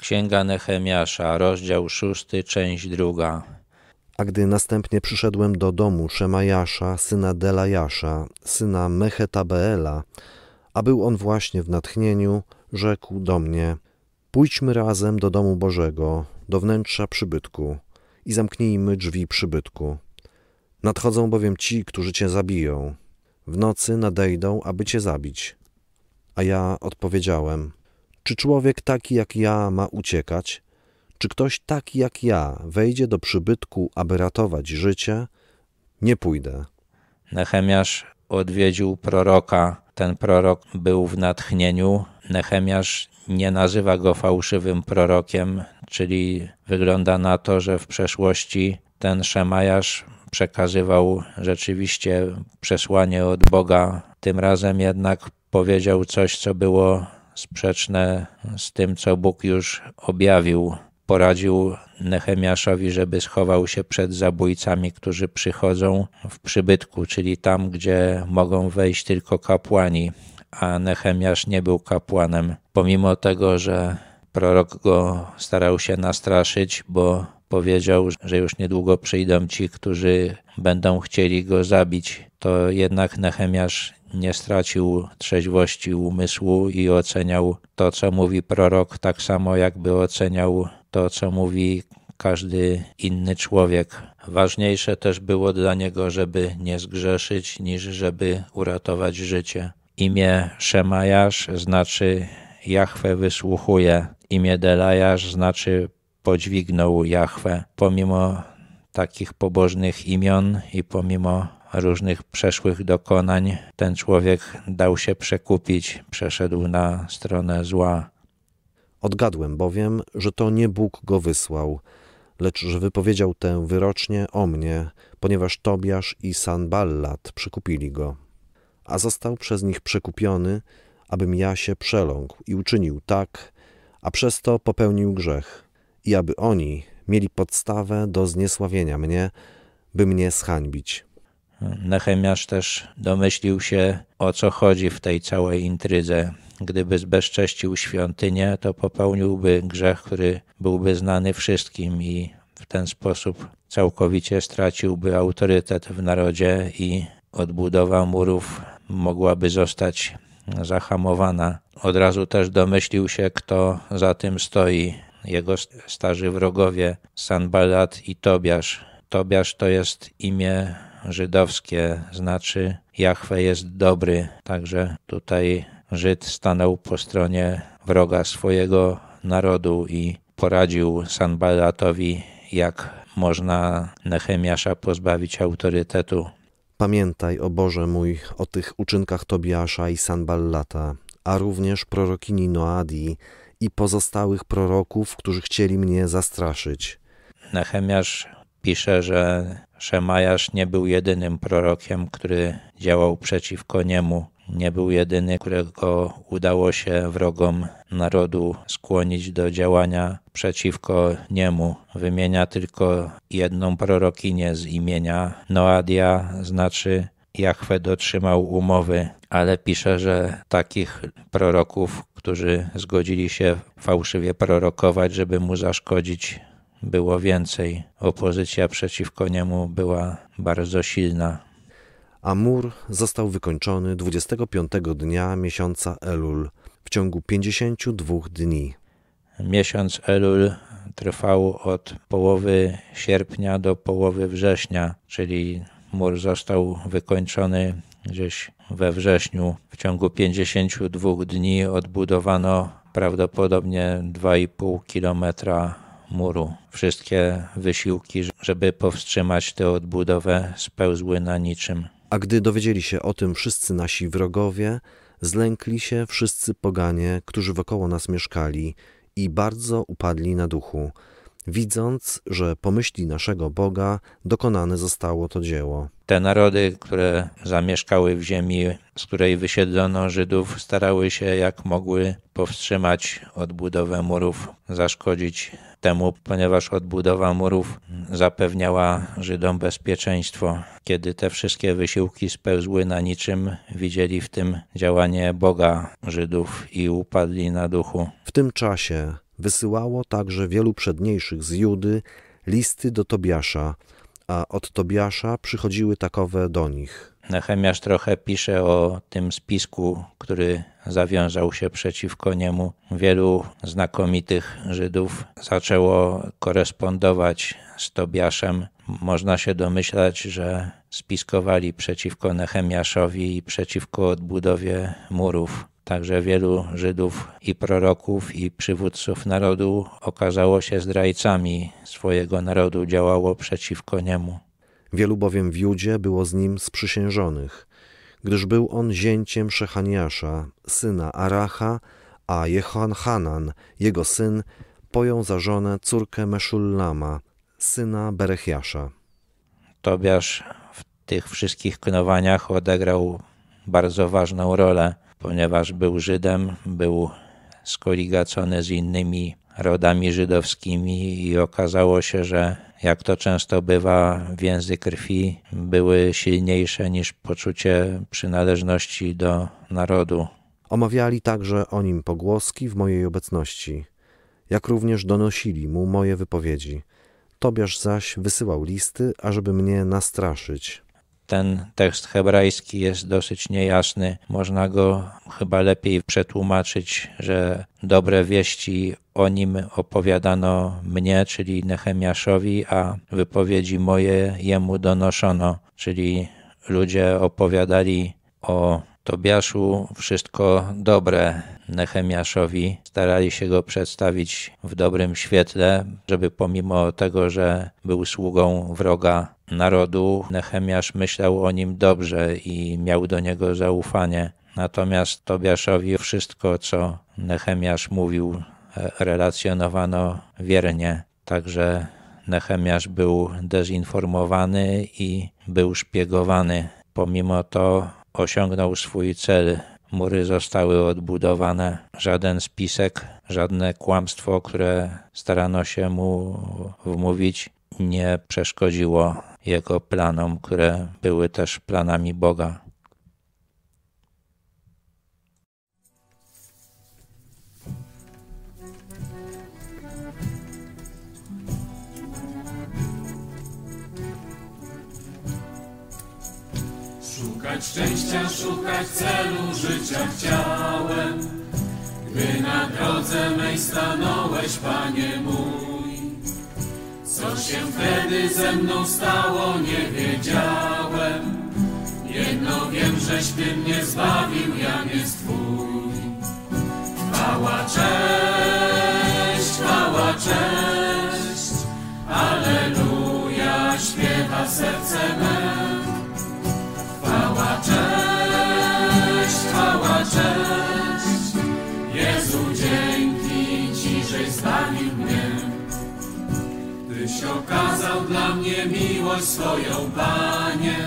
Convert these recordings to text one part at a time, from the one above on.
Księga Nehemiasza, rozdział szósty, część druga. A gdy następnie przyszedłem do domu Szemajasza, syna Delajasza, syna Mechetabeela, a był on właśnie w natchnieniu, rzekł do mnie: Pójdźmy razem do domu Bożego, do wnętrza przybytku i zamknijmy drzwi przybytku. Nadchodzą bowiem ci, którzy cię zabiją. W nocy nadejdą, aby cię zabić. A ja odpowiedziałem: Czy człowiek taki jak ja ma uciekać? Czy ktoś taki jak ja wejdzie do przybytku, aby ratować życie? Nie pójdę. Nehemiasz odwiedził proroka. Ten prorok był w natchnieniu. Nehemiasz nie nazywa go fałszywym prorokiem, czyli wygląda na to, że w przeszłości ten Szemajasz przekazywał rzeczywiście przesłanie od Boga. Tym razem jednak powiedział coś, co było sprzeczne z tym, co Bóg już objawił. Poradził Nehemiaszowi, żeby schował się przed zabójcami, którzy przychodzą w przybytku, czyli tam, gdzie mogą wejść tylko kapłani, a Nehemiasz nie był kapłanem. Pomimo tego, że prorok go starał się nastraszyć, bo powiedział, że już niedługo przyjdą ci, którzy będą chcieli go zabić, to jednak Nehemiasz nie stracił trzeźwości umysłu i oceniał to, co mówi prorok, tak samo jakby oceniał to, co mówi każdy inny człowiek. Ważniejsze też było dla niego, żeby nie zgrzeszyć, niż żeby uratować życie. Imię Szemajasz znaczy Jahwe wysłuchuje. Imię Delajasz znaczy podźwignął Jahwe. Pomimo takich pobożnych imion i pomimo różnych przeszłych dokonań, ten człowiek dał się przekupić, przeszedł na stronę zła. Odgadłem bowiem, że to nie Bóg go wysłał, lecz że wypowiedział tę wyrocznie o mnie, ponieważ Tobiasz i Sanballat przekupili go. A został przez nich przekupiony, abym ja się przeląkł i uczynił tak, a przez to popełnił grzech i aby oni mieli podstawę do zniesławienia mnie, by mnie zhańbić. Nehemiasz też domyślił się, o co chodzi w tej całej intrydze. Gdyby zbezcześcił świątynię, to popełniłby grzech, który byłby znany wszystkim i w ten sposób całkowicie straciłby autorytet w narodzie i odbudowa murów mogłaby zostać zahamowana. Od razu też domyślił się, kto za tym stoi. Jego starzy wrogowie, Sanballat i Tobiasz. Tobiasz to jest imię żydowskie, znaczy Jahwe jest dobry. Także tutaj Żyd stanął po stronie wroga swojego narodu i poradził Sanballatowi, jak można Nehemiasza pozbawić autorytetu. Pamiętaj, o Boże mój, o tych uczynkach Tobiasza i Sanballata, a również prorokini Noadii i pozostałych proroków, którzy chcieli mnie zastraszyć. Nehemiasz pisze, że Szemajasz nie był jedynym prorokiem, który działał przeciwko niemu. Nie był jedyny, którego udało się wrogom narodu skłonić do działania przeciwko niemu. Wymienia tylko jedną prorokinię z imienia Noadia, znaczy Jachwę dotrzymał umowy, ale pisze, że takich proroków, którzy zgodzili się fałszywie prorokować, żeby mu zaszkodzić, było więcej. Opozycja przeciwko niemu była bardzo silna. A mur został wykończony 25 dnia miesiąca Elul w ciągu 52 dni. Miesiąc Elul trwał od połowy sierpnia do połowy września, czyli mur został wykończony gdzieś we wrześniu. W ciągu 52 dni odbudowano prawdopodobnie 2,5 kilometra muru. Wszystkie wysiłki, żeby powstrzymać tę odbudowę, spełzły na niczym. A gdy dowiedzieli się o tym wszyscy nasi wrogowie, zlękli się wszyscy poganie, którzy wokoło nas mieszkali i bardzo upadli na duchu, widząc, że po myśli naszego Boga dokonane zostało to dzieło. Te narody, które zamieszkały w ziemi, z której wysiedlono Żydów, starały się jak mogły powstrzymać odbudowę murów, zaszkodzić temu, ponieważ odbudowa murów zapewniała Żydom bezpieczeństwo. Kiedy te wszystkie wysiłki spełzły na niczym, widzieli w tym działanie Boga Żydów i upadli na duchu. W tym czasie Wysyłało także wielu przedniejszych z Judy listy do Tobiasza, a od Tobiasza przychodziły takowe do nich. Nechemiasz trochę pisze o tym spisku, który zawiązał się przeciwko niemu. Wielu znakomitych Żydów zaczęło korespondować z Tobiaszem. Można się domyślać, że spiskowali przeciwko Nechemiaszowi i przeciwko odbudowie murów. Także wielu Żydów i proroków i przywódców narodu okazało się zdrajcami swojego narodu, działało przeciwko niemu. Wielu bowiem w Judzie było z nim sprzysiężonych, gdyż był on zięciem Szechaniasza, syna Aracha, a Jehonhanan, jego syn, pojął za żonę córkę Meszullama, syna Berechiasza. Tobiasz w tych wszystkich knowaniach odegrał bardzo ważną rolę, ponieważ był Żydem, był skoligacony z innymi rodami żydowskimi i okazało się, że jak to często bywa, więzy krwi były silniejsze niż poczucie przynależności do narodu. Omawiali także o nim pogłoski w mojej obecności, jak również donosili mu moje wypowiedzi. Tobiasz zaś wysyłał listy, ażeby mnie nastraszyć. Ten tekst hebrajski jest dosyć niejasny. Można go chyba lepiej przetłumaczyć, że dobre wieści o nim opowiadano mnie, czyli Nehemiaszowi, a wypowiedzi moje jemu donoszono, czyli ludzie opowiadali o Tobiaszu wszystko dobre Nehemiaszowi. Starali się go przedstawić w dobrym świetle, żeby pomimo tego, że był sługą wroga narodu, Nehemiasz myślał o nim dobrze i miał do niego zaufanie. Natomiast Tobiaszowi wszystko, co Nehemiasz mówił, relacjonowano wiernie. Także Nehemiasz był dezinformowany i był szpiegowany. Pomimo to osiągnął swój cel. Mury zostały odbudowane. Żaden spisek, żadne kłamstwo, które starano się mu wmówić, nie przeszkodziło jego planom, które były też planami Boga. Szukać szczęścia, szukać celu życia chciałem, gdy na drodze mej stanąłeś, Panie mój. Co się wtedy ze mną stało, nie wiedziałem. Jedno wiem, żeś Ty mnie zbawił, ja nie Twój. Chwała, cześć, chwała, cześć, Aleluja, śpiewa serce me. Tyś okazał dla mnie miłość swoją, Panie,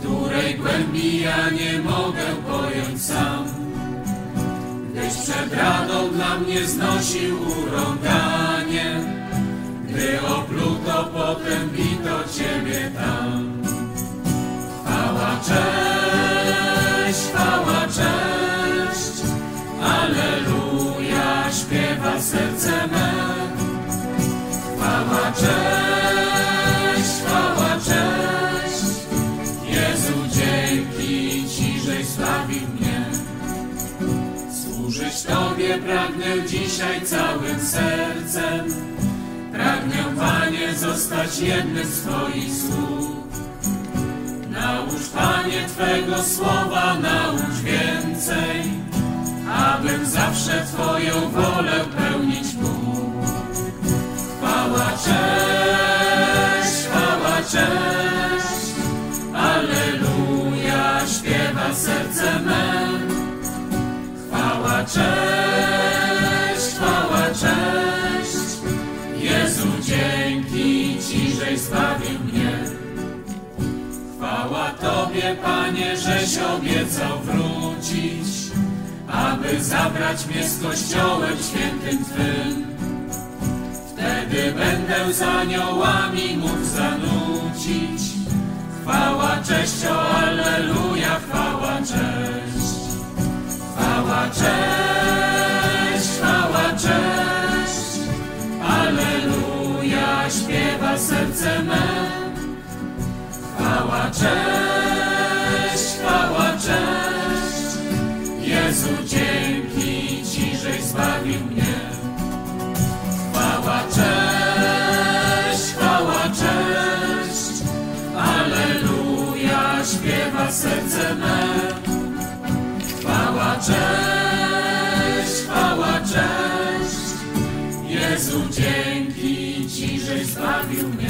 której głębi ja nie mogę pojąć sam. Gdyś przed radą dla mnie znosił urąganie, gdy opluto, potem bito Ciebie tam. Chwała, cześć, chwała, cześć, Aleluja, śpiewa serce me. Pragnę dzisiaj całym sercem, pragnę, Panie, zostać jednym z Twoich słów. Naucz, Panie, Twego słowa, naucz więcej, abym zawsze Twoją wolę pełnić mógł. Chwała, cześć, chwała, cześć, Alleluja, śpiewa serce me. Chwała, cześć, zbawił mnie. Chwała Tobie, Panie, żeś obiecał wrócić, aby zabrać mnie z Kościołem świętym Twym. Wtedy będę z aniołami mógł zanucić. Chwała, cześć, o Alleluja, chwała, cześć. Chwała, cześć. serce me. Chwała, cześć, chwała, cześć. Jezu, dzięki Ci, żeś zbawił mnie. Chwała, cześć, chwała, cześć. Aleluja, śpiewa serce me. Chwała, cześć, chwała, cześć. Jezu, dzięki Ci, żeś zbawił mnie.